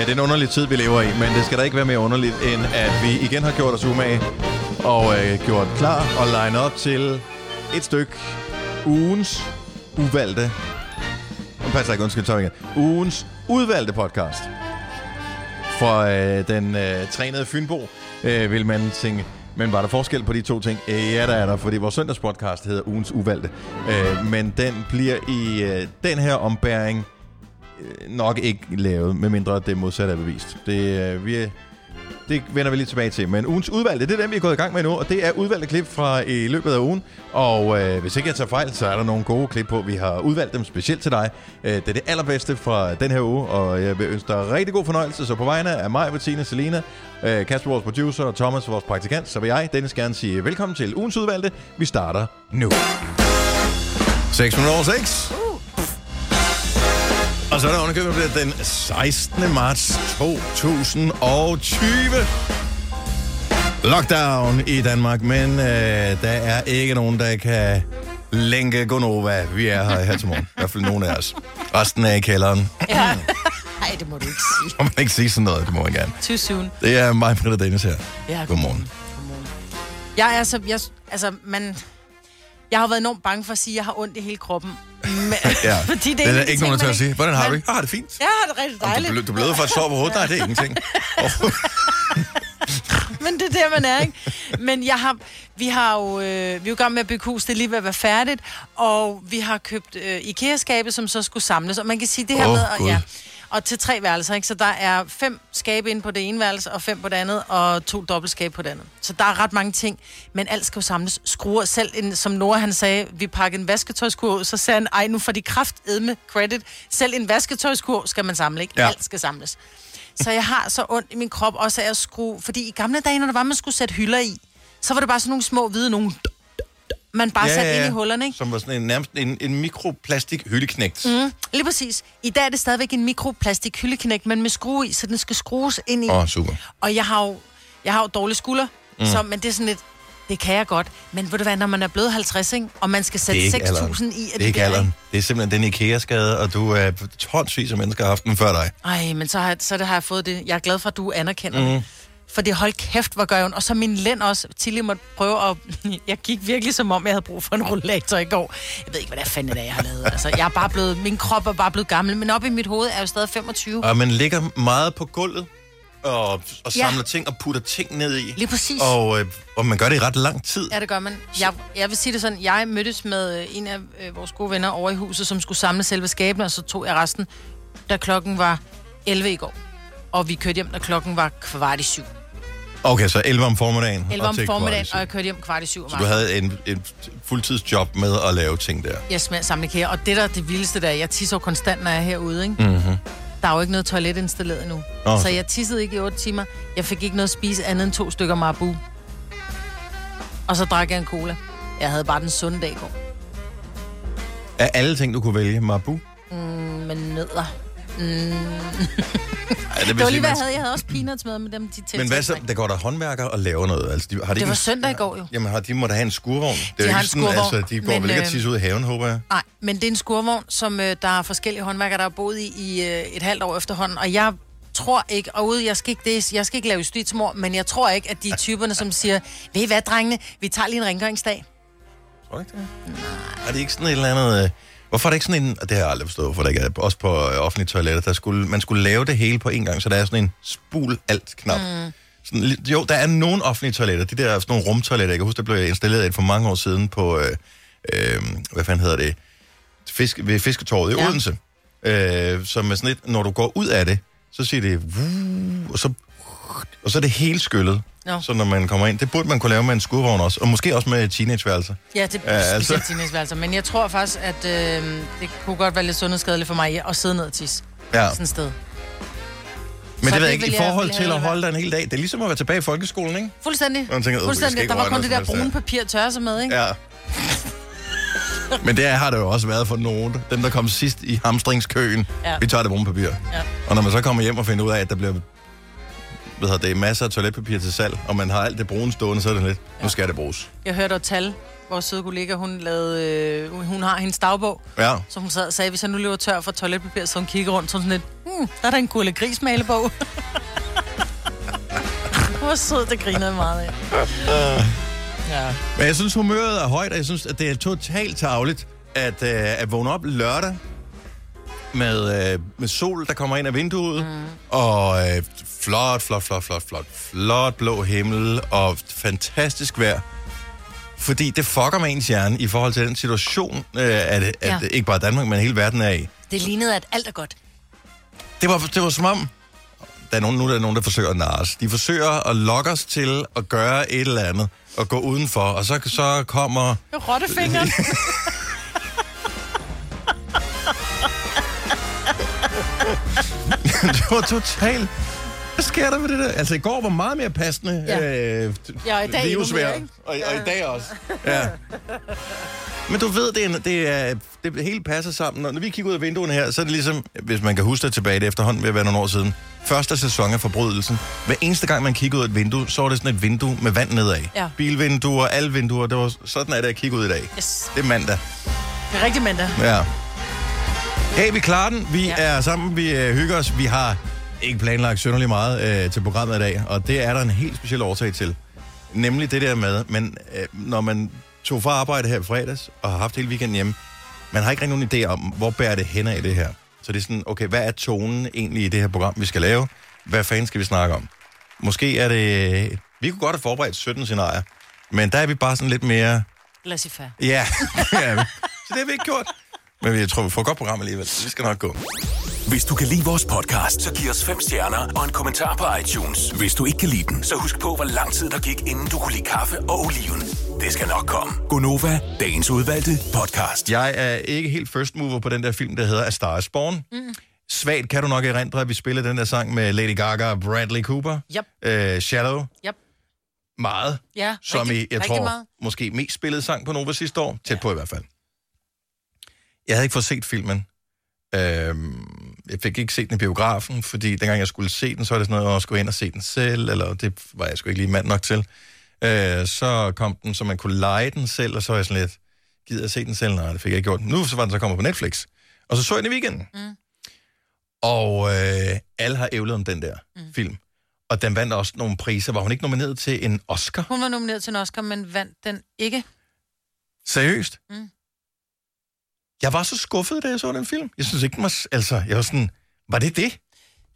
Ja, det er en underlig tid, vi lever i, men det skal da ikke være mere underligt, end at vi igen har gjort os umage og øh, gjort klar og line op til et stykke ugens uvalgte... Nu passer ikke, undskyld, igen. Ugens udvalgte podcast. For øh, den øh, trænede Fynbo øh, vil man tænke, men var der forskel på de to ting? Øh, ja, der er der, fordi vores søndagspodcast hedder Ugens Uvalgte. Øh, men den bliver i øh, den her ombæring Øh, nok ikke lavet, medmindre det modsatte er bevist. Det, øh, vi, det vender vi lige tilbage til. Men ugens udvalgte, det er den, vi er gået i gang med nu, og det er udvalgte klip fra i løbet af ugen. Og øh, hvis ikke jeg tager fejl, så er der nogle gode klip på. Vi har udvalgt dem specielt til dig. Øh, det er det allerbedste fra den her uge, og jeg vil ønske dig rigtig god fornøjelse. Så på vegne af mig, Bettina, Selina, øh, Kasper, vores producer, og Thomas, vores praktikant, så vil jeg, Dennis, gerne sige velkommen til ugens udvalgte. Vi starter nu. 6 over 6. Og så er der underkøbet den 16. marts 2020. Lockdown i Danmark, men øh, der er ikke nogen, der kan længe Gonova. Vi er her her til morgen. I hvert fald nogen af os. Resten er i kælderen. Ja. Nej, det må du ikke sige. Må man ikke sige sådan noget, det må man gerne. Too soon. Det er mig, Britta Dennis her. Ja, Godmorgen. Jeg er så... Jeg, altså, man... Jeg har været enormt bange for at sige, at jeg har ondt i hele kroppen. Men, Ja. fordi det er en der af de ikke nogen, der tør at sige. Hvordan har du det? Jeg har det fint. Jeg har det rigtig Om dejligt. Du, ble- du bløder for et sår på hovedet? Nej, det er ingenting. Oh, Men det er der, man er, ikke? Men jeg har, vi har jo, øh, vi er jo gang med at bygge hus, det er lige ved at være færdigt, og vi har købt øh, IKEA-skabe, som så skulle samles, og man kan sige det her Åh, med, og, Gud. ja, og til tre værelser, ikke? Så der er fem skabe inde på det ene værelse, og fem på det andet, og to dobbeltskabe på det andet. Så der er ret mange ting, men alt skal jo samles. Skruer selv, en, som Nora han sagde, vi pakkede en vasketøjskur ud, så sagde han, ej, nu får de kraft med credit. Selv en vasketøjskur skal man samle, ikke? Ja. Alt skal samles. Så jeg har så ondt i min krop også af at skrue... Fordi i gamle dage, når det var, man skulle sætte hylder i, så var det bare sådan nogle små hvide nogle... Man bare ja, satte ind i hullerne, ikke? Som var sådan en, nærmest en, en mikroplastik hyldeknægt. Mm, lige præcis. I dag er det stadigvæk en mikroplastik hyldeknæk, men med skrue i, så den skal skrues ind i. Åh, oh, super. Og jeg har jo, jeg har jo dårlige skulder, mm. så, men det er sådan lidt... Det kan jeg godt. Men ved du hvad, når man er blevet 50, ikke? og man skal sætte ikke alderen. 6.000 i... af Det er ikke der, alderen. Det er simpelthen den IKEA-skade, og du er tonsvis af mennesker har haft den før dig. Ej, men så har, så det har jeg fået det. Jeg er glad for, at du anerkender mm. det. For det hold kæft, hvor gør jeg ondt. Og så min lænd også. Tilly måtte prøve at... Jeg gik virkelig som om, jeg havde brug for en rollator i går. Jeg ved ikke, hvad det er fanden det er, jeg har lavet. Altså, jeg er bare blevet... Min krop er bare blevet gammel. Men op i mit hoved er jeg jo stadig 25. Og man ligger meget på gulvet og, og Ja. samler ting og putter ting ned i. Lige præcis. Og, øh, og man gør det i ret lang tid. Ja, det gør man. Jeg, jeg vil sige det sådan, jeg mødtes med øh, en af øh, vores gode venner over i huset, som skulle samle selve skabene, og så tog jeg resten, da klokken var 11 i går. Og vi kørte hjem, da klokken var kvart i syv. Okay, så 11 om formiddagen. 11 og om i formiddagen, og jeg kørte hjem kvart i syv om Så du havde en, en fuldtidsjob med at lave ting der. Jeg smager samle IKEA, og det der er det vildeste der, jeg tisser konstant, når jeg er herude, ikke? Mm-hmm. Der er jo ikke noget toilet installeret endnu. Nå, så jeg tissede ikke i 8 timer. Jeg fik ikke noget at spise andet end to stykker Marabu. Og så drak jeg en cola. Jeg havde bare den sunde dag i går. Af alle ting, du kunne vælge, Mabu? Mm, med nødder. Mm. Ja, det, Det var lige, hvad jeg havde. Jeg havde også peanuts med, med dem, de til. Men hvad så? Der går der håndværkere og laver noget. Altså, de, har de Det var en- søndag i går jo. Jamen, har, de må da have en skurvogn. Det er De jo har en sådan, skurvogn, altså, de går men, vel ikke at øh, tisse ud i haven, håber jeg. Nej, men det er en skurvogn, som øh, der er forskellige håndværkere, der har boet i i øh, et halvt år efterhånden. Og jeg tror ikke, og ude, jeg skal ikke, det, jeg skal ikke lave justitsmor, men jeg tror ikke, at de er typerne, som siger, ved I hvad, drengene, vi tager lige en rengøringsdag. Tror du ikke det? Nej. Er det ikke sådan et eller andet... øh, Hvorfor er det ikke sådan en... og Det har jeg aldrig forstået, hvorfor det ikke er. Også på øh, offentlige toiletter, der skulle, man skulle lave det hele på en gang, så der er sådan en spul-alt-knap. Mm. Sådan, jo, der er nogle offentlige toiletter. De der sådan nogle rumtoiletter. Jeg kan huske, der blev installeret et for mange år siden på... Øh, øh, hvad fanden hedder det? Fisk, ved Fisketorvet i Ja. Odense. Øh, som er sådan lidt... Når du går ud af det, så siger det... Og så, og så er det helt skyllet. Nå. Så når man kommer ind, det burde man kunne lave med en skurvogn også, og måske også med teenageværelser. Ja, det Ja, er altså. specielt teenageværelser. Men jeg tror faktisk, at øh, det kunne godt være lidt sundhedsskadeligt for mig at sidde ned og tisse. Ja. Sådan et sted. Men Så det ved jeg ikke, i forhold til at holde dig en hel dag. Det er ligesom at være tilbage i folkeskolen, ikke? Fuldstændig. Og man tænker, "Øh, vi skal Fuldstændig. Der var kun det der brune papir at tørre sig med, ikke? Ja. Men det har det jo også været for nogen. Dem, der kom sidst i hamstringskøen. Ja. Vi tager det brune papir. Ja. Og når man så kommer hjem og finder ud af, at der bliver hvad hedder det, masser af toiletpapir til salg, og man har alt det brune stående, så er det lidt, nu skal det bruges. Jeg hørte et tal vores søde kollega, hun, lavede, øh, hun- hun har hendes dagbog, Ja. så hun sad og sagde, hvis jeg nu løber tør for toiletpapir, så hun kigger rundt, så hun sådan lidt, hmm, der er der en gurle gris malebog. Hvor sød, det griner jeg meget af. Ja. Men jeg synes, humøret er højt, og jeg synes, at det er totalt tavligt at, øh, at vågne op lørdag med, øh, med sol, der kommer ind af vinduet, mm. og øh, flot, flot, flot, flot, flot, flot blå himmel, og fantastisk vejr. Fordi det fucker med ens hjerne i forhold til den situation, øh, at, at Ja. ikke bare Danmark, men hele verden er i. Det lignede, at alt er godt. Det var, det var som om, der er nogen, nu er der nogen, der forsøger at narre os. De forsøger at lokke os til at gøre et eller andet, og gå udenfor, og så, så kommer... Rottefingeren. det var totalt... Hvad sker der med det der? Altså, i går var meget mere passende. Ja. Øh, Ja, og i dag endnu virusvejr. mere, og, og i dag også. Ja. Men du ved, det, er, det, er, det hele passer sammen. Når vi kigger ud af vinduerne her, så er det ligesom, hvis man kan huske det tilbage, det er efterhånden ved at være nogle år siden. Første sæson af Forbrydelsen. Hver eneste gang, man kigger ud af et vindue, så er det sådan et vindue med vand nedad. Ja. Bilvinduer, alle vinduer. Det var, sådan at kigge ud i dag. Yes. Det er mandag. Det er rigtig mandag. Ja. Hey, vi klarer den. Vi. Ja. er sammen. Vi øh, hygger os. Vi har ikke planlagt synderligt meget øh, til programmet i dag, og det er der en helt speciel årsag til. Nemlig det der med, men øh, når man tog fra arbejde her i fredags og har haft hele weekenden hjemme, man har ikke rigtig nogen idé om, hvor bærer det hen af det her. Så det er sådan, okay, hvad er tonen egentlig i det her program, vi skal lave? Hvad fanden skal vi snakke om? Måske er det... Vi kunne godt have forberedt 17 scenarier, men der er vi bare sådan lidt mere... Laissez-faire. Ja, ja. så det har vi ikke gjort. Men jeg tror, vi får et godt program alligevel. Det skal nok gå. Hvis du kan lide vores podcast, så giv os fem stjerner og en kommentar på iTunes. Hvis du ikke kan lide den, så husk på, hvor lang tid der gik, inden du kunne lide kaffe og oliven. Det skal nok komme. Gonova, dagens udvalgte podcast. Jeg er ikke helt first mover på den der film, der hedder A Star is Born. Mm. Svagt kan du nok erindre, at vi spillede den der sang med Lady Gaga og Bradley Cooper. Yep. Øh, Shallow. Yep. Meget. Ja, Som rigtig, i, jeg rigtig tror, meget. måske mest spillede sang på Nova sidste år. Tæt ja. på i hvert fald. Jeg havde ikke fået set filmen. Øhm, jeg fik ikke set den i biografen, fordi dengang jeg skulle se den, så var det sådan noget, at jeg skulle ind og se den selv, eller det var jeg sgu ikke lige mand nok til. Øh, så kom den, så man kunne lege den selv, og så var jeg sådan lidt, gider jeg se den selv? Nej, det fik jeg ikke gjort. Nu så var den så kommet på Netflix. Og så så jeg den i weekenden. Mm. Og øh, alle har ævlet om den der mm. film. Og den vandt også nogle priser. Var hun ikke nomineret til en Oscar? Hun var nomineret til en Oscar, men vandt den ikke. Seriøst? Mm. Jeg var så skuffet, da jeg så den film. Jeg synes ikke, den var... Altså, jeg var sådan... Var det det?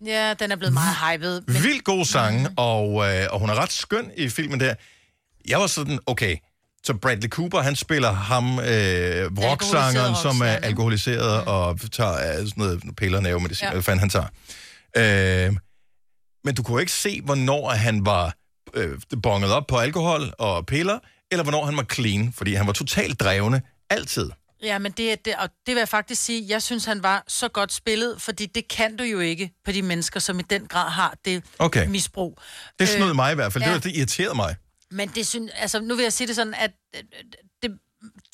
Ja, den er blevet meget hyped. Men Vildt god sange, mm. og, øh, og hun er ret skøn i filmen der. Jeg var sådan, okay, så Bradley Cooper, han spiller ham, øh, rocksangeren, som er alkoholiseret mm. og tager øh, sådan noget piller, nervemedicin, ja. Ja. hvad fanden han tager. Øh, men du kunne ikke se, hvornår han var øh, bonget op på alkohol og piller, eller hvornår han var clean, fordi han var totalt drevne altid. Ja, men det, det, og det vil jeg faktisk sige, jeg synes, han var så godt spillet, fordi det kan du jo ikke på de mennesker, som i den grad har det Okay. misbrug. Det snød mig i hvert fald. Ja. Det, var, det irriterede mig. Men det synes, altså, nu vil jeg sige det sådan, at øh, det,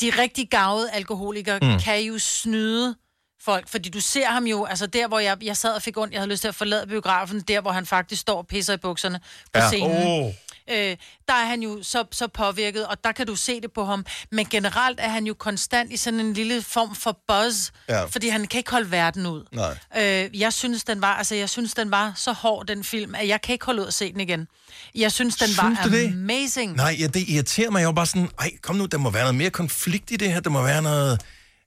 de rigtig gavede alkoholikere mm. kan jo snyde folk, fordi du ser ham jo, altså der, hvor jeg, jeg sad og fik ondt, jeg havde lyst til at forlade biografen, der, hvor han faktisk står og pisser i bukserne på Ja. scenen. Oh. Øh, der er han jo så, så påvirket, og der kan du se det på ham. Men generelt er han jo konstant i sådan en lille form for buzz, Ja. fordi han kan ikke holde verden ud. Nej. Øh, jeg synes, den var, altså, jeg synes, den var så hård, den film, at jeg kan ikke holde ud at se den igen. Jeg synes, den Synes var det? amazing. Nej, ja, det irriterer mig. Jeg var bare sådan, ej, kom nu, der må være noget mere konflikt i det her. Der må være noget...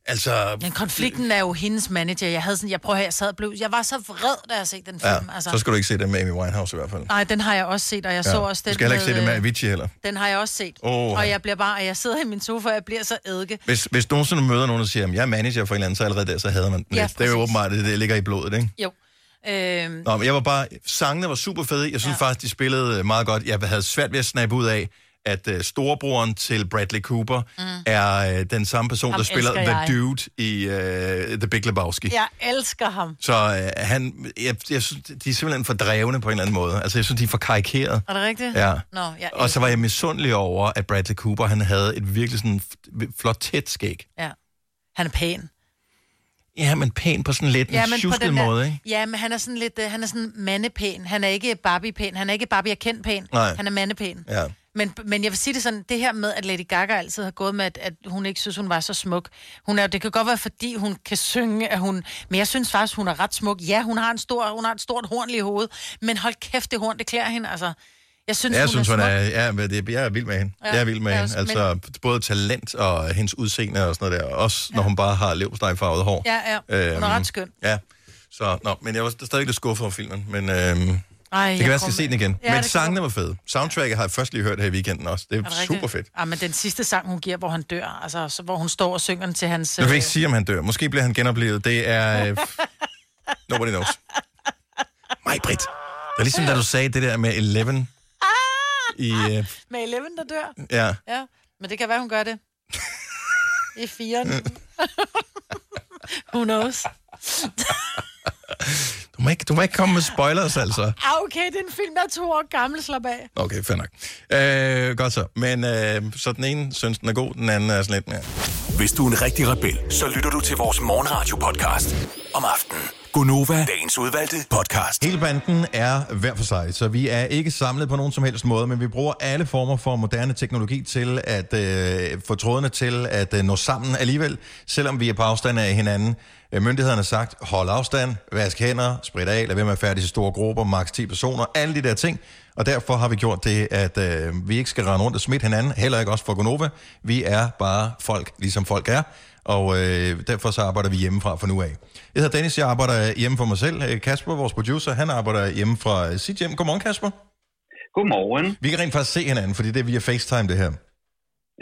Altså... Men konflikten er jo hendes manager. Jeg havde sådan, jeg prøver her, jeg sad og blev, jeg var så vred, da jeg så den Ja, film. altså. så skal du ikke se den med Amy Winehouse i hvert fald. Nej, den har jeg også set, og jeg ja. så også den du skal heller ikke se det med øh, Avicii heller. Den har jeg også set. Åh, og ja. jeg bliver bare, og jeg sidder i min sofa, og jeg bliver så eddike. Hvis, hvis nogensinde møder nogen, der siger, at jeg er manager for en eller anden, så allerede der, så hader man den Ja, lidt. Det er jo åbenbart, det, det ligger i blodet, ikke? Jo. Øhm, Nå, men jeg var bare... Sangene var super fede. Jeg synes ja. Ja. faktisk, de spillede øh, meget godt. Jeg havde svært ved at snappe ud af, at uh, storebroren til Bradley Cooper mm. er uh, den samme person, Ham der spiller The jeg. Dude i uh, The Big Lebowski. jeg elsker ham. Så uh, han, jeg, jeg synes, de er simpelthen for drevne på en eller anden måde. Altså, jeg synes, de er for karikeret. Er det rigtigt? Ja. Nå, jeg Og så var jeg misundelig over, at Bradley Cooper, han havde et virkelig sådan flot tæt skæg. Ja. Han er pæn. Ja, men pæn på sådan lidt en Ja, den der, måde, ikke? Ja, men han er sådan lidt, øh, han er sådan mandepæn. Han er ikke Barbie-pæn. Han er ikke Barbie erkendt pæn. Nej. Han er mandepæn. Ja. Men, men jeg vil sige det sådan, det her med, at Lady Gaga altid har gået med, at, at hun ikke synes, hun var så smuk. Hun er, det kan godt være, fordi hun kan synge, at hun... Men jeg synes faktisk, hun er ret smuk. Ja, hun har, en stor, hun har et stort horn i hovedet, men hold kæft, det horn, det klæder hende. Altså, jeg synes, Jeg hun synes, er hun er, ja, men det, jeg er vild med hende. Ja, jeg er vild med jeg hende. også, Altså, både talent og hendes udseende og sådan noget der. Også når hun bare har levstegfarvet hår. Ja, ja. Hun er Øhm, ret skøn. Ja. Så, nå, men jeg var stadig lidt skuffet over filmen. Men øhm, Ej, det kan være, jeg skal se den igen. Ja, men sangene var fede. Soundtracket har jeg først lige hørt her i weekenden også. Det er, Er det super fedt. Ja, men den sidste sang, hun giver, hvor han dør, altså, så, hvor hun står og synger den til hans... Jeg vil øh, ikke sige, om han dør. Måske bliver han genoplevet. Det er... Øh, nobody knows. Mig, Britt. Det er ligesom, da du sagde det der med Eleven. I, øh, Med Eleven, der dør. ja. Ja, men det kan være, hun gør det. I firen. Who knows? Du må, ikke, du må ikke komme med spoilers, altså. Ah, okay, det er en film, der er to år gammel, slap af. Okay, fair nok. Øh, godt så. Men øh, så den ene synes, den er god, den anden er sådan lidt mere. Hvis du er en rigtig rebel, så lytter du til vores morgenradio-podcast om aftenen. Gunova, dagens udvalgte podcast. Hele banden er hver for sig, så vi er ikke samlet på nogen som helst måde, men vi bruger alle former for moderne teknologi til at øh, få trådene til at øh, nå sammen alligevel, selvom vi er på afstand af hinanden. Øh, myndighederne har sagt, hold afstand, vask hænder, sprit af, lad være med at færdige store grupper, maks 10 personer, alle de der ting. Og derfor har vi gjort det, at øh, vi ikke skal rende rundt og smitte hinanden, heller ikke også for Gonova. Vi er bare folk, ligesom folk er, og øh, derfor så arbejder vi hjemmefra fra nu af. Jeg hedder Dennis, jeg arbejder hjemme for mig selv. Øh, Kasper, vores producer, han arbejder hjemme fra øh, sit hjem. Godmorgen, Kasper. Godmorgen. Vi kan rent faktisk se hinanden, fordi det er via FaceTime, det her.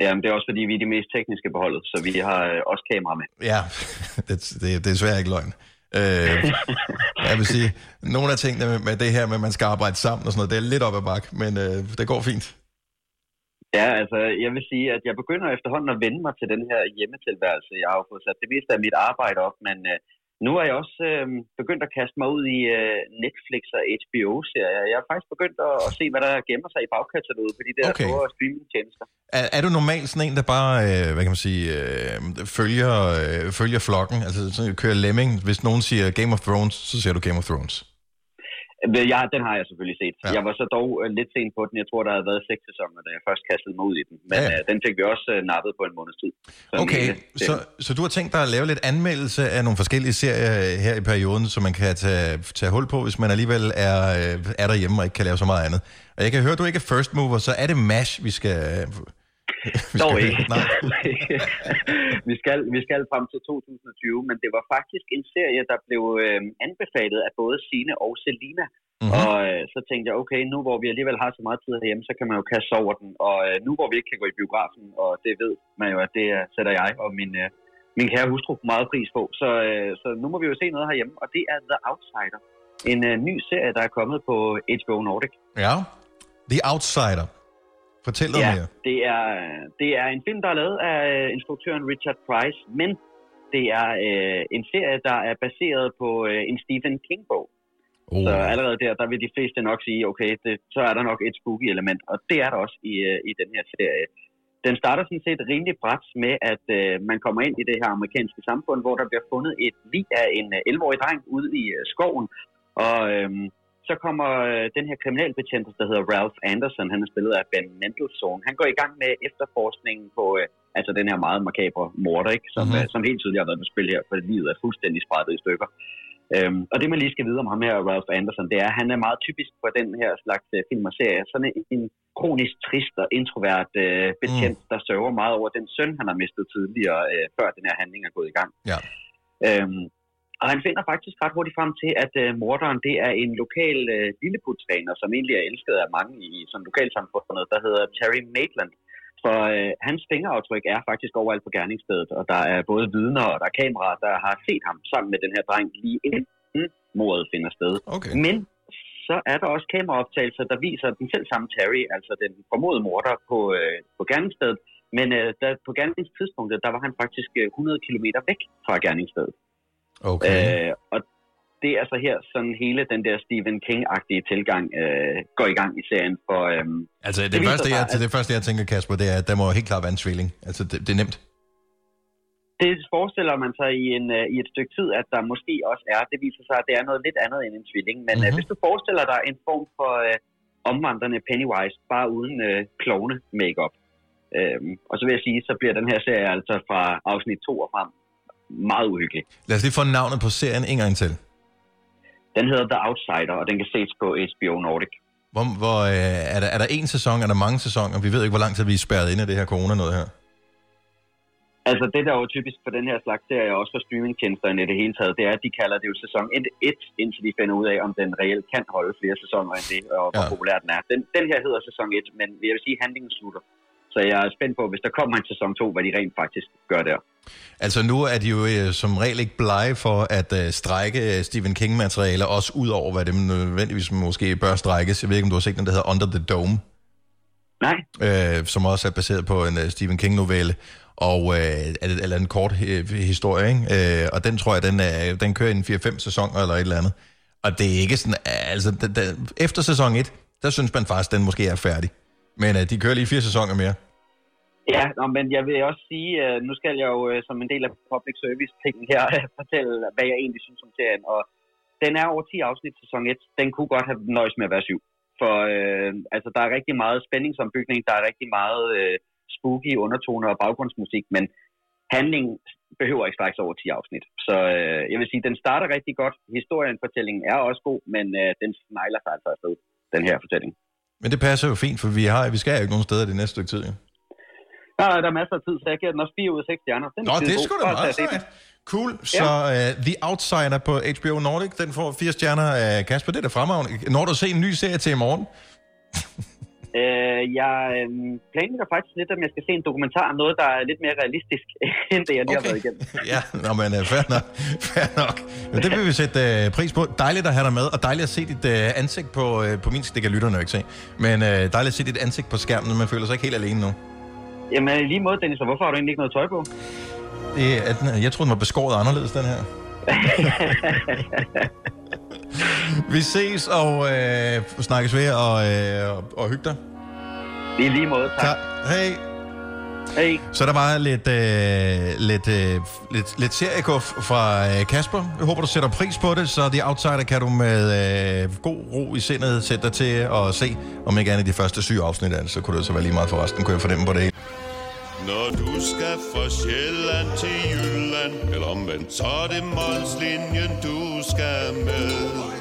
Jamen, det er også fordi, vi er de mest tekniske på holdet, så vi har øh, også kamera med. Ja, det, det, det er desværre ikke løgn. Øh, jeg vil sige, nogle af tingene med, med det her med, at man skal arbejde sammen og sådan noget, det er lidt op ad bak, men øh, det går fint. Ja, altså, jeg vil sige, at jeg begynder efterhånden at vende mig til den her hjemmetilværelse. Jeg har jo fået sat det meste af mit arbejde op, men øh, nu er jeg også øh, begyndt at kaste mig ud i øh, Netflix og HBO-serier. Jeg har faktisk begyndt at, at se, hvad der gemmer sig i bagkataloget på de der Okay. store streamingtjenester. Er, er du normalt sådan en, der bare, øh, hvad kan man sige, øh, følger, øh, følger flokken? Altså sådan, kører lemming. Hvis nogen siger Game of Thrones, så siger du Game of Thrones. Ja, den har jeg selvfølgelig set. Ja. Jeg var så dog øh, lidt sent på den. Jeg tror, der havde været seks sæsoner, da jeg først kastede mig ud i den. Men Ja, ja. Øh, den fik vi også øh, nappet på en måneds tid. Så Okay, det- så, så du har tænkt dig at lave lidt anmeldelse af nogle forskellige serier her i perioden, som man kan tage, tage hul på, hvis man alligevel er, er derhjemme og ikke kan lave så meget andet. Og jeg kan høre, at du ikke er first mover, så er det MASH, vi skal... Dog ikke. Vi, skal, vi skal frem til 2020, men det var faktisk en serie, der blev øh, anbefalet af både Sine og Selina. Mhm. Mm-hmm. Og øh, så tænkte jeg, okay, nu hvor vi alligevel har så meget tid herhjemme, så kan man jo kaste over den. Og øh, nu hvor vi ikke kan gå i biografen, og det ved man jo, at det øh, sætter jeg og min, øh, min kære hustru meget pris på. Så, øh, så nu må vi jo se noget herhjemme, og det er The Outsider. En øh, ny serie, der er kommet på HBO Nordic. Ja, The Outsider. Fortæl noget Ja, mere. det er, det er en film, der er lavet af øh, instruktøren Richard Price, men det er øh, en serie, der er baseret på øh, en Stephen King-bog. Oh. Så allerede der, der vil de fleste nok sige, okay, det, så er der nok et spooky element, og det er der også i, øh, i den her serie. Den starter sådan set rimelig bræt med, at øh, man kommer ind i det her amerikanske samfund, hvor der bliver fundet et lig af en øh, 11-årig dreng ude i øh, skoven, og øh, så kommer øh, den her kriminalbetjent, der hedder Ralph Anderson, han er spillet af Ben Mendelsohn, han går i gang med efterforskningen på øh, altså den her meget makabre morder, ikke? Som, Mhm. mm-hmm. som helt tydeligt har været på spil her, for livet er fuldstændig sprættet i stykker. Øhm, og det man lige skal vide om ham her, Ralph Anderson, det er, at han er meget typisk for den her slags øh, film og serie. Sådan en, en kronisk trist og introvert øh, betjent, mm. der sørger meget over den søn, han har mistet tidligere, øh, før den her handling er gået i gang. Ja. Øhm, og han finder faktisk ret hurtigt frem til, at øh, morderen det er en lokal øh, lilleputtræner, som egentlig er elsket af mange i sådan lokalsamfundet, der hedder Terry Maitland. For øh, hans fingeraftryk er faktisk overalt på gerningsstedet, og der er både vidner og der er kameraer, der har set ham sammen med den her dreng lige inden mordet finder sted. Okay. Men så er der også kameraoptagelser, der viser den selv samme Terry, altså den formodede morder på, øh, på gerningsstedet. Men øh, der, på gerningstidspunktet, der var han faktisk øh, 100 km væk fra gerningsstedet. Okay. Øh, og det er så her, sådan hele den der Stephen King-agtige tilgang øh, går i gang i serien. For, øh, altså, det, det første, jeg, at- det første, jeg tænker, Kasper, det er, at der må helt klart være en tvilling. Altså, det, det er nemt. det forestiller man sig i, en, øh, i et stykke tid, at der måske også er. Det viser sig, at det er noget lidt andet end en tvilling. Men mm-hmm. Mhm. øh, hvis du forestiller dig en form for øh, omvandrende Pennywise, bare uden øh, klovne makeup. Øhm, og så vil jeg sige, så bliver den her serie altså fra afsnit 2 og frem meget uhyggelig. Lad os lige få navnet på serien en gang til. Den hedder The Outsider, og den kan ses på HBO Nordic. Hvor, hvor, øh, er, der, er der en sæson, er der mange sæsoner? Vi ved ikke, hvor lang tid vi er spærret inde i det her corona noget her. Altså det, der er jo typisk for den her slags serie, også for streamingtjenesterne i det hele taget, det er, at de kalder det jo sæson 1, 1 indtil de finder ud af, om den reelt kan holde flere sæsoner end det, og hvor Ja. populær den er. Den, den her hedder sæson 1, men jeg vil sige, at handlingen slutter. Så jeg er spændt på, hvis der kommer en sæson 2, hvad de rent faktisk gør der. Altså nu er de jo øh, som regel ikke blege for at øh, strække øh, Stephen King-materialer, også ud over, hvad det nødvendigvis måske bør strækkes. Jeg ved ikke, om du har set den, der hedder Under the Dome, Nej, øh, som også er baseret på en øh, Stephen King-novelle, og, øh, eller- en kort øh, historie, ikke? Øh, og den tror jeg, den, er, den kører i en 4-5 sæsoner eller et eller andet. Og det er ikke sådan, altså den, den, efter sæson 1, der synes man faktisk, den måske er færdig. Men øh, de kører lige fire sæsoner mere. Ja, nå, men jeg vil også sige, uh, nu skal jeg jo uh, som en del af public service tingen her fortælle, hvad jeg egentlig synes om serien. Og den er over 10 afsnit sæson 1. Den kunne godt have nøjes med at være syv. For uh, altså, der er rigtig meget spændingsopbygning, der er rigtig meget uh, spooky undertoner og baggrundsmusik, men handlingen behøver ikke strække over 10 afsnit. Så uh, jeg vil sige, den starter rigtig godt. Historien, fortællingen er også god, men uh, den snegler sig altså afsted, den her fortælling. Men det passer jo fint, for vi, har, vi skal jo ikke nogen steder det næste stykke tid. Jo. Der er, der er masser af tid, så jeg giver den også 4 ud af 6 stjerner. Den Nå, det er sgu da meget sejt. Cool. Så uh, The Outsider på HBO Nordic, den får fire stjerner af Kasper. Det er da fremragende. Når du ser en ny serie til i morgen? Øh, jeg øh, planlægger faktisk lidt, om jeg skal se en dokumentar om noget, der er lidt mere realistisk, end det, jeg lige okay. har været igennem. ja, nå, men uh, fair nok. Fair nok. Men det vil vi sætte uh, pris på. Dejligt at have dig med, og dejligt at se dit uh, ansigt på, uh, på min... Det kan lytterne jo ikke se. Men uh, dejligt at se dit ansigt på skærmen. Man føler sig ikke helt alene nu. Jamen, i lige måde, Dennis, og hvorfor har du egentlig ikke noget tøj på? Det, er, den- jeg troede, den var beskåret anderledes, den her. vi ses og øh, snakkes ved og, øh, og hygge dig. I lige måde, tak. Tak. Hej. Hej. Så der var lidt, øh, lidt, øh, lidt, lidt seriekuff fra øh, Kasper. Jeg håber, du sætter pris på det, så The Outsider kan du med øh, god ro i sindet sætte dig til at se. Om ikke andet de første syv afsnit af det, så kunne det så være lige meget for resten, kunne jeg fornemme på det hele. Når du skal fra Sjælland til Jylland Eller omvendt, så er det Molslinjen, du skal med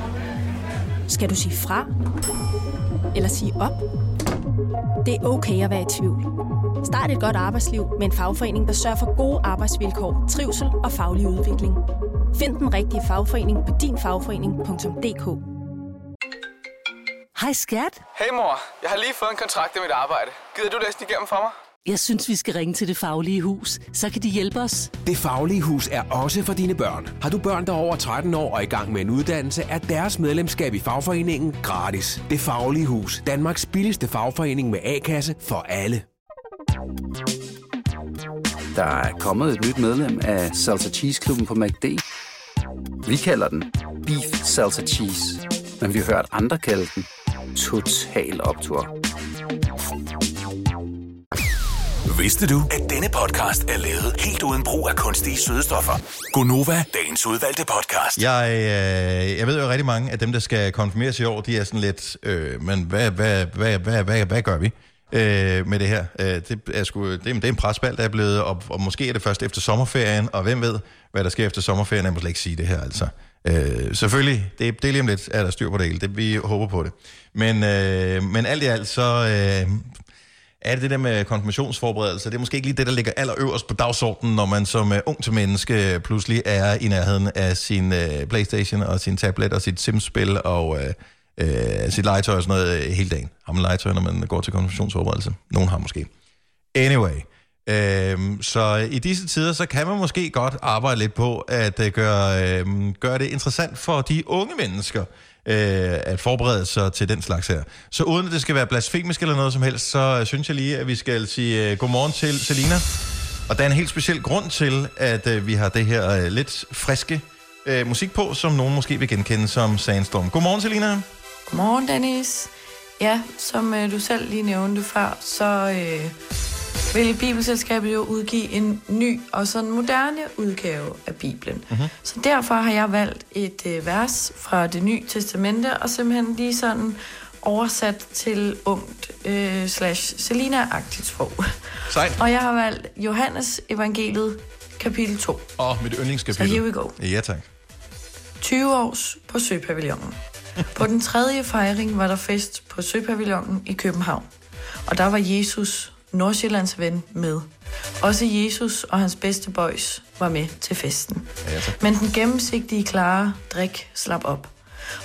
Skal du sige fra? Eller sige op? Det er okay at være i tvivl. Start et godt arbejdsliv med en fagforening, der sørger for gode arbejdsvilkår, trivsel og faglig udvikling. Find den rigtige fagforening på dinfagforening.dk Hej skat. Hey mor, jeg har lige fået en kontrakt med mit arbejde. Gider du læse den igennem for mig? Jeg synes, vi skal ringe til Det Faglige Hus. Så kan de hjælpe os. Det Faglige Hus er også for dine børn. Har du børn, der er over 13 år og i gang med en uddannelse, er deres medlemskab i fagforeningen gratis. Det Faglige Hus. Danmarks billigste fagforening med A-kasse for alle. Der er kommet et nyt medlem af Salsa Cheese Klubben på MACD. Vi kalder den Beef Salsa Cheese, men vi har hørt andre kalde den Total Optor. Vidste du, at denne podcast er lavet helt uden brug af kunstige sødestoffer? Gonova, dagens udvalgte podcast. Jeg, øh, jeg ved jo rigtig mange af dem, der skal konfirmeres i år, de er sådan lidt, øh, men hvad, hvad, hvad, hvad, hvad, hvad gør vi øh, med det her? Øh, det, er sgu, det, er- det er en presbald, der er blevet, og, og måske er det først efter sommerferien, og hvem ved, hvad der sker efter sommerferien, jeg må slet ikke sige det her, altså. Øh, selvfølgelig, det, det er lige om lidt, er der styr på det hele, det, vi håber på det. Men, øh, men alt i alt, så øh, er det det der med konfirmationsforberedelse, det er måske ikke lige det, der ligger allerøverst på dagsordenen, når man som øh, uh, ung til menneske pludselig er i nærheden af sin uh, Playstation og sin tablet og sit Sims-spil og uh, uh, sit legetøj og sådan noget uh, hele dagen. Har man legetøj, når man går til konfirmationsforberedelse? Nogen har måske. Anyway, Øhm, så i disse tider, så kan man måske godt arbejde lidt på at uh, gøre, øhm, gøre det interessant for de unge mennesker øh, at forberede sig til den slags her. Så uden at det skal være blasfemisk eller noget som helst, så øh, synes jeg lige, at vi skal sige øh, godmorgen til Selina. Og der er en helt speciel grund til, at øh, vi har det her øh, lidt friske øh, musik på, som nogen måske vil genkende som Sandstorm. Godmorgen, Selina. Godmorgen, Dennis. Ja, som øh, du selv lige nævnte før, så øh, vil Bibelselskabet jo udgive en ny og sådan moderne udgave af Bibelen. Mhm. Så derfor har jeg valgt et øh, vers fra det nye testamente, og simpelthen lige sådan oversat til ungt øh, slash Selina-agtigt sprog. Sejt. Og jeg har valgt Johannes evangeliet kapitel 2. Og mit yndlingskapitel. Så here we go. Ja, tak. 20 års på Søpavillonen. På den tredje fejring var der fest på Søpavillonen i København. Og der var Jesus, Nordsjællands ven, med. Også Jesus og hans bedste boys var med til festen. Ja, tak. Men den gennemsigtige, klare drik slap op.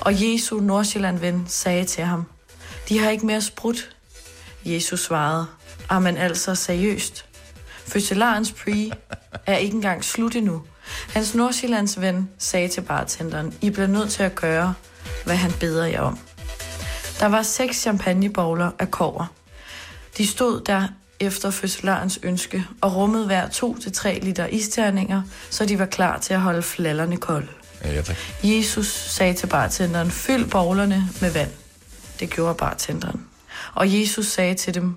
Og Jesu, Nordsjælland ven, sagde til ham, de har ikke mere sprut. Jesus svarede, men altså seriøst. Fødselarens pre er ikke engang slut endnu. Hans Nordsjællands ven sagde til bartenderen, I bliver nødt til at gøre, hvad han beder jer om. Der var seks champagnebowler af kover. De stod der efter fødselarens ønske og rummede hver 2-3 liter isterninger, så de var klar til at holde flallerne kolde. Ja, tak. Jesus sagde til bartenderen, fyld bowlerne med vand. Det gjorde bartenderen. Og Jesus sagde til dem,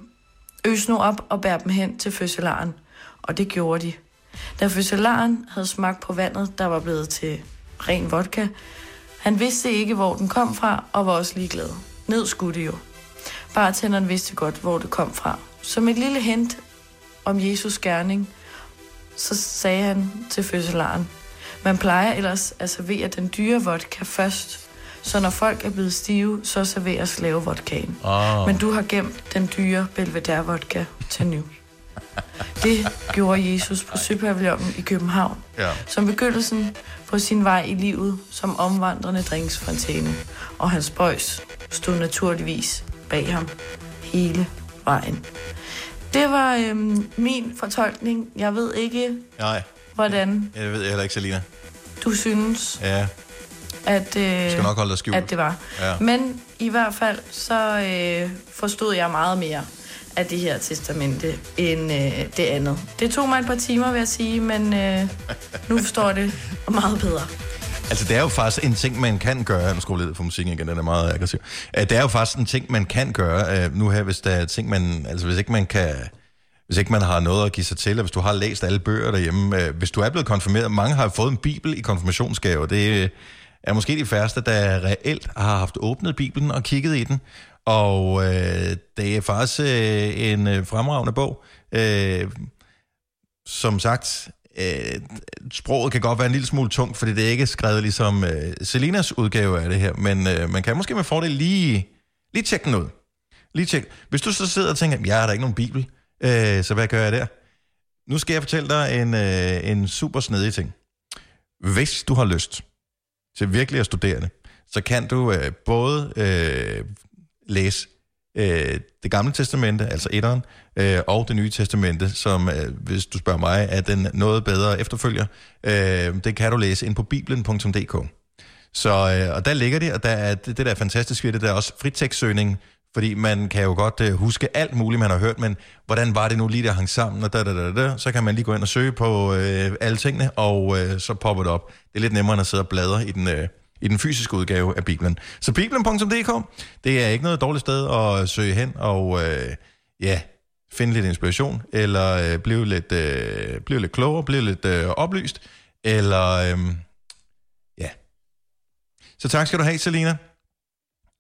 øs nu op og bær dem hen til fødselaren. Og det gjorde de. Da fødselaren havde smagt på vandet, der var blevet til ren vodka, han vidste ikke, hvor den kom fra, og var også ligeglad. Ned skulle det jo. Bartenderen vidste godt, hvor det kom fra. Som et lille hint om Jesus gerning, så sagde han til fødselaren, man plejer ellers at servere den dyre vodka først, så når folk er blevet stive, så serveres slave vodkaen. Åh. Men du har gemt den dyre Belvedere vodka til nu. Det gjorde Jesus på Søpavillonen i København, Ja. som begyndelsen på sin vej i livet som omvandrende drinksfontæne. Og hans boys stod naturligvis bag ham hele vejen. Det var øhm, min fortolkning. Jeg ved ikke, Nej, hvordan jeg ved heller ikke, Selina. du synes, Ja, at, øh, skal nok holde dig skjult. at det var. Ja. Men i hvert fald så øh, forstod jeg meget mere af det her testamente end øh, det andet. Det tog mig et par timer, vil jeg sige, men øh, nu forstår jeg det meget bedre. Altså, det er jo faktisk en ting, man kan gøre. Nu skruer jeg lidt for musikken igen, den er meget aggressiv. Øh, det er jo faktisk en ting, man kan gøre øh, nu her, hvis der er ting, man... Altså, hvis ikke man kan... Hvis ikke man har noget at give sig til, og hvis du har læst alle bøger derhjemme, øh, hvis du er blevet konfirmeret, mange har fået en bibel i konfirmationsgave, det er måske de færreste, der reelt har haft åbnet bibelen og kigget i den, og øh, det er faktisk øh, en øh, fremragende bog. Øh, som sagt, øh, sproget kan godt være en lille smule tungt, fordi det er ikke skrevet ligesom øh, Selinas udgave af det her, men øh, man kan måske med fordel lige, lige tjekke den ud. Lige tjek. Hvis du så sidder og tænker, jeg har da ikke nogen bibel, øh, så hvad gør jeg der? Nu skal jeg fortælle dig en, øh, en super snedig ting. Hvis du har lyst til virkelig at studere det, så kan du øh, både øh, læse øh, det gamle testamente, altså etteren, øh, og det nye testamente, som, øh, hvis du spørger mig, er den noget bedre efterfølger. Øh, det kan du læse ind på bibelen.dk. Så, øh, og der ligger det, og der er, det, det der er fantastisk ved det, der er også fritekstsøgning, fordi man kan jo godt øh, huske alt muligt, man har hørt, men hvordan var det nu lige, der hang sammen, og da, da, da, da, så kan man lige gå ind og søge på øh, alle tingene, og øh, så popper det op. Det er lidt nemmere end at sidde og bladre i den, øh, i den fysiske udgave af Bibelen. Så bibelen.dk, det er ikke noget dårligt sted at søge hen og øh, ja, finde lidt inspiration, eller øh, blive, lidt, øh, blive lidt klogere, blive lidt øh, oplyst, eller øh, ja. Så tak skal du have, Selina.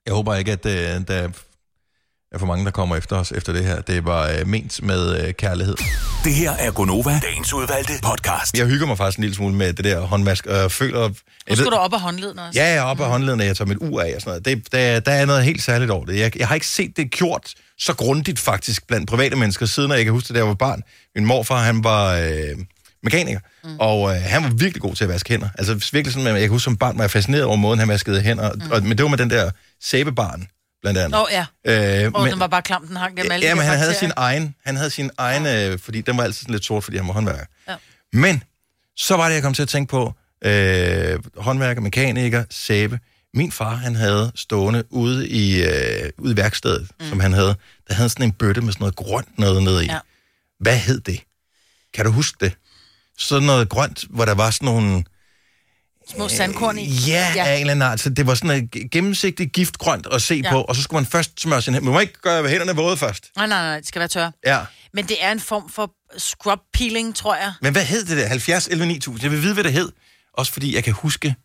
Jeg håber ikke, at øh, der er for mange, der kommer efter os efter det her. Det var øh, ment med øh, kærlighed. Det her er Gonova, dagens udvalgte podcast. Jeg hygger mig faktisk en lille smule med det der håndmask, og jeg føler... Nu Jeg skal du op af håndledene også. Ja, jeg er oppe af håndledene, jeg tager mit ur af og sådan noget. Det, der, der er noget helt særligt over det. Jeg, jeg har ikke set det gjort så grundigt faktisk blandt private mennesker, siden jeg kan huske det, da jeg var barn. Min morfar, han var øh, mekaniker, mm. og øh, han var virkelig god til at vaske hænder. Altså virkelig sådan, at jeg kan huske som barn, var jeg fascineret over måden, han vaskede hænder. Mm. Og, men det var med den der sæbebarn, blandt andet. Åh, ja. Øh, Og men- den var bare klam, den hang gennem alle Ja, men han havde sin egen, han havde sin egen, øh, fordi den var altid sådan lidt sort, fordi han var håndværker. Ja. Men så var det, jeg kom til at tænke på, øh, håndværker, mekaniker, sæbe. Min far, han havde stående ude i, øh, ude i værkstedet, mm. som han havde, der havde sådan en bøtte med sådan noget grønt noget nede i. Ja. Hvad hed det? Kan du huske det? Sådan noget grønt, hvor der var sådan nogle... Små sandkorn i. Ja, ja, af en eller anden art. Så det var sådan et gennemsigtigt giftgrønt at se Ja. på, og så skulle man først smøre sin hænder. Man må ikke gøre hænderne våde først. Nej, nej, nej, det skal være tør. Ja. Men det er en form for scrub peeling, tror jeg. Men hvad hed det der? 70 11 9000? Jeg vil vide, hvad det hed. Også fordi jeg kan huske...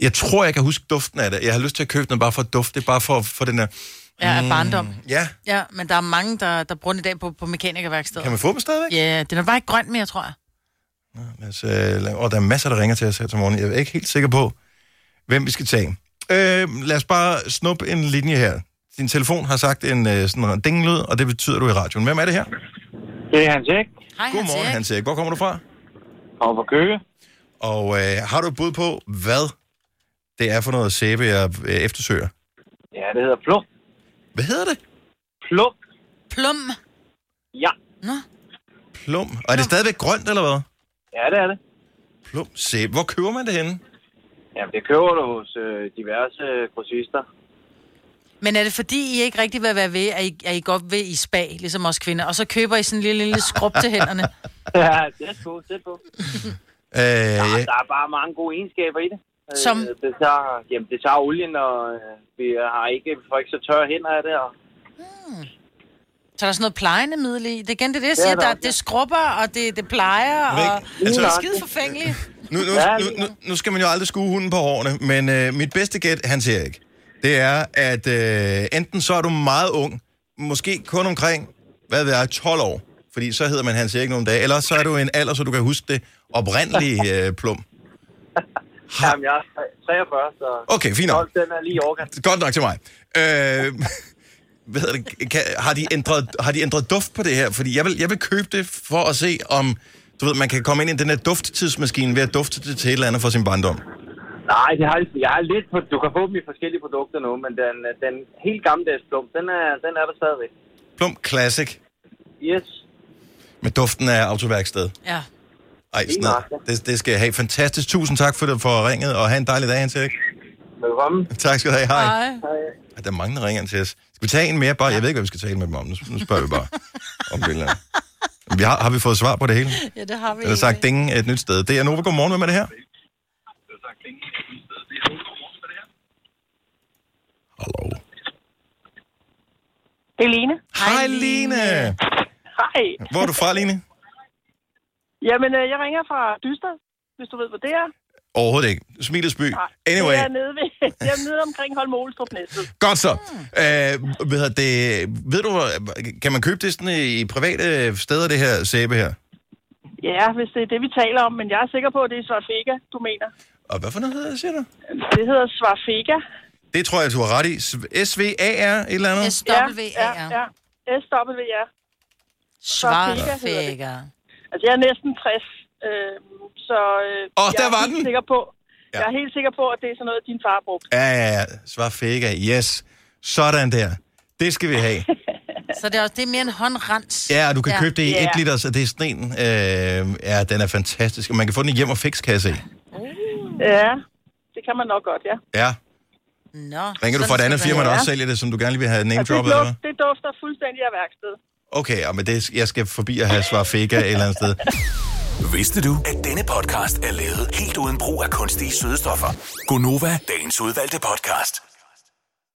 Jeg tror, jeg kan huske duften af det. Jeg har lyst til at købe den bare for at dufte. Det er bare for, for den der... Ja, af barndom. Ja, Ja, men der er mange, der, der bruger den i dag på, på mekanikerværkstedet. kan man få dem stadigvæk? Ja, den er bare ikke grøn mere, tror jeg. Altså, og der er masser, der ringer til os her til morgen. Jeg er ikke helt sikker på, hvem vi skal tage. Øh, lad os bare snuppe en linje her. Din telefon har sagt en øh, sådan en dinglyd, og det betyder du i radioen. Hvem er det her? Det er Hans Erik. Hej, Godmorgen, Hans Erik. Hvor kommer du fra? Kommer fra Køge. Og øh, har du et bud på, hvad det er for noget sæbe, jeg øh, eftersøger? Ja, det hedder Plum. Hvad hedder det? Plum. Plum? Ja. Nå. Plum. Og er det stadigvæk grønt, eller hvad? Ja, det er det. Plum sæbe. Hvor køber man det henne? Jamen, det køber du hos øh, diverse øh, grossister. Men er det fordi, I ikke rigtig vil være ved, at I, at I godt ved i spa, ligesom os kvinder, og så køber I sådan en lille, lille skrub til hænderne? ja, det er på, det er på. Øh, Ja, ja. der er bare mange gode egenskaber i det. Øh, Som? Det tager, jamen, det tager olien, og øh, vi har ikke, vi får ikke så tørre hænder af det. Og, Så er der sådan noget plejende middel i. Det er igen det, er det jeg Ja, siger, der der, er- det skrubber, og det, det plejer, og Altså- det er skide forfængeligt. Nu, nu, nu, nu, nu skal man jo aldrig skue hunden på hårene, men øh, mit bedste gæt, Hans Erik, det er, at øh, enten så er du meget ung, måske kun omkring, hvad ved jeg, 12 år, fordi så hedder man Hans Erik nogle dage, eller så er du en alder, så du kan huske det oprindelige øh, plum. Jamen, jeg er 43, så Okay, fint nok. 12, den er lige i overkant. Godt nok til mig. Øh, hvad hedder det, kan, har, de ændret, har de ændret duft på det her? Fordi jeg vil, jeg vil købe det for at se, om du ved, man kan komme ind i den her dufttidsmaskine ved at dufte det til et eller andet fra sin barndom. Nej, det har, jeg er lidt på, du kan få dem i forskellige produkter nu, men den, den helt gammeldags plum, den er, den er der stadigvæk. Plum Classic Yes. med duften af autoværksted. Ja. Ej, sådan noget. det, det skal jeg have. Fantastisk. Tusind tak for, det, for ringet, og have en dejlig dag, Hans Erik. Velkommen. Tak skal du have. Hej. Hej. Ej, Der er mange, der ringer ind til os. Skal vi tage en mere? Bare? Jeg ved ikke, hvad vi skal tale med dem om. Nu, spørger vi bare om billederne. Vi har, har vi fået svar på det hele? Ja, det har vi. Eller sagt ding et nyt sted. Det er Nova. Godmorgen. Hvem er det her? Hallo. Det er Line. Hej, Line. Hej. Hvor er du fra, Line? Jamen, øh, jeg ringer fra Dyster, hvis du ved, hvad det er. Overhovedet ikke. Smilesby. Nej, Anyway. Det er nede, ved, jeg er nede omkring Holm Olstrup. Godt så. Øh, ved, jeg det, ved du, kan man købe det sådan i private steder, det her sæbe her? Ja, hvis det er det, vi taler om, men jeg er sikker på, at det er Svarfega, du mener. Og hvad for noget hedder det, siger du? Det hedder Svarfega. Det tror jeg, du har ret i. S-V-A-R, et eller andet? S-W-A-R. Ja, ja. S-W-A-R. Svarfækker. Altså, jeg er næsten 60, øh, så øh, Åh, jeg der er var helt den! sikker på, ja. jeg er helt sikker på, at det er sådan noget, din far brugte. Ja, ja, ja. Svar fækker. Yes. Sådan der. Det skal vi have. Så det er, også, det er mere en håndrens. Ja, og du kan købe det i Ja. 1 liter, så det er sådan en. Øh, ja, den er fantastisk. Og man kan få den i hjem og fikskasse i. Ja, det kan man nok godt, ja. Ja. Nå, Ringer du fra et andet det firma, der også sælger det, som du gerne lige vil have name det, droppet, hvad? det dufter fuldstændig af værksted. Okay, ja, men det, jeg skal forbi og have svar fækker et eller andet sted. Vidste du, at denne podcast er lavet helt uden brug af kunstige sødestoffer? Gonova, dagens udvalgte podcast.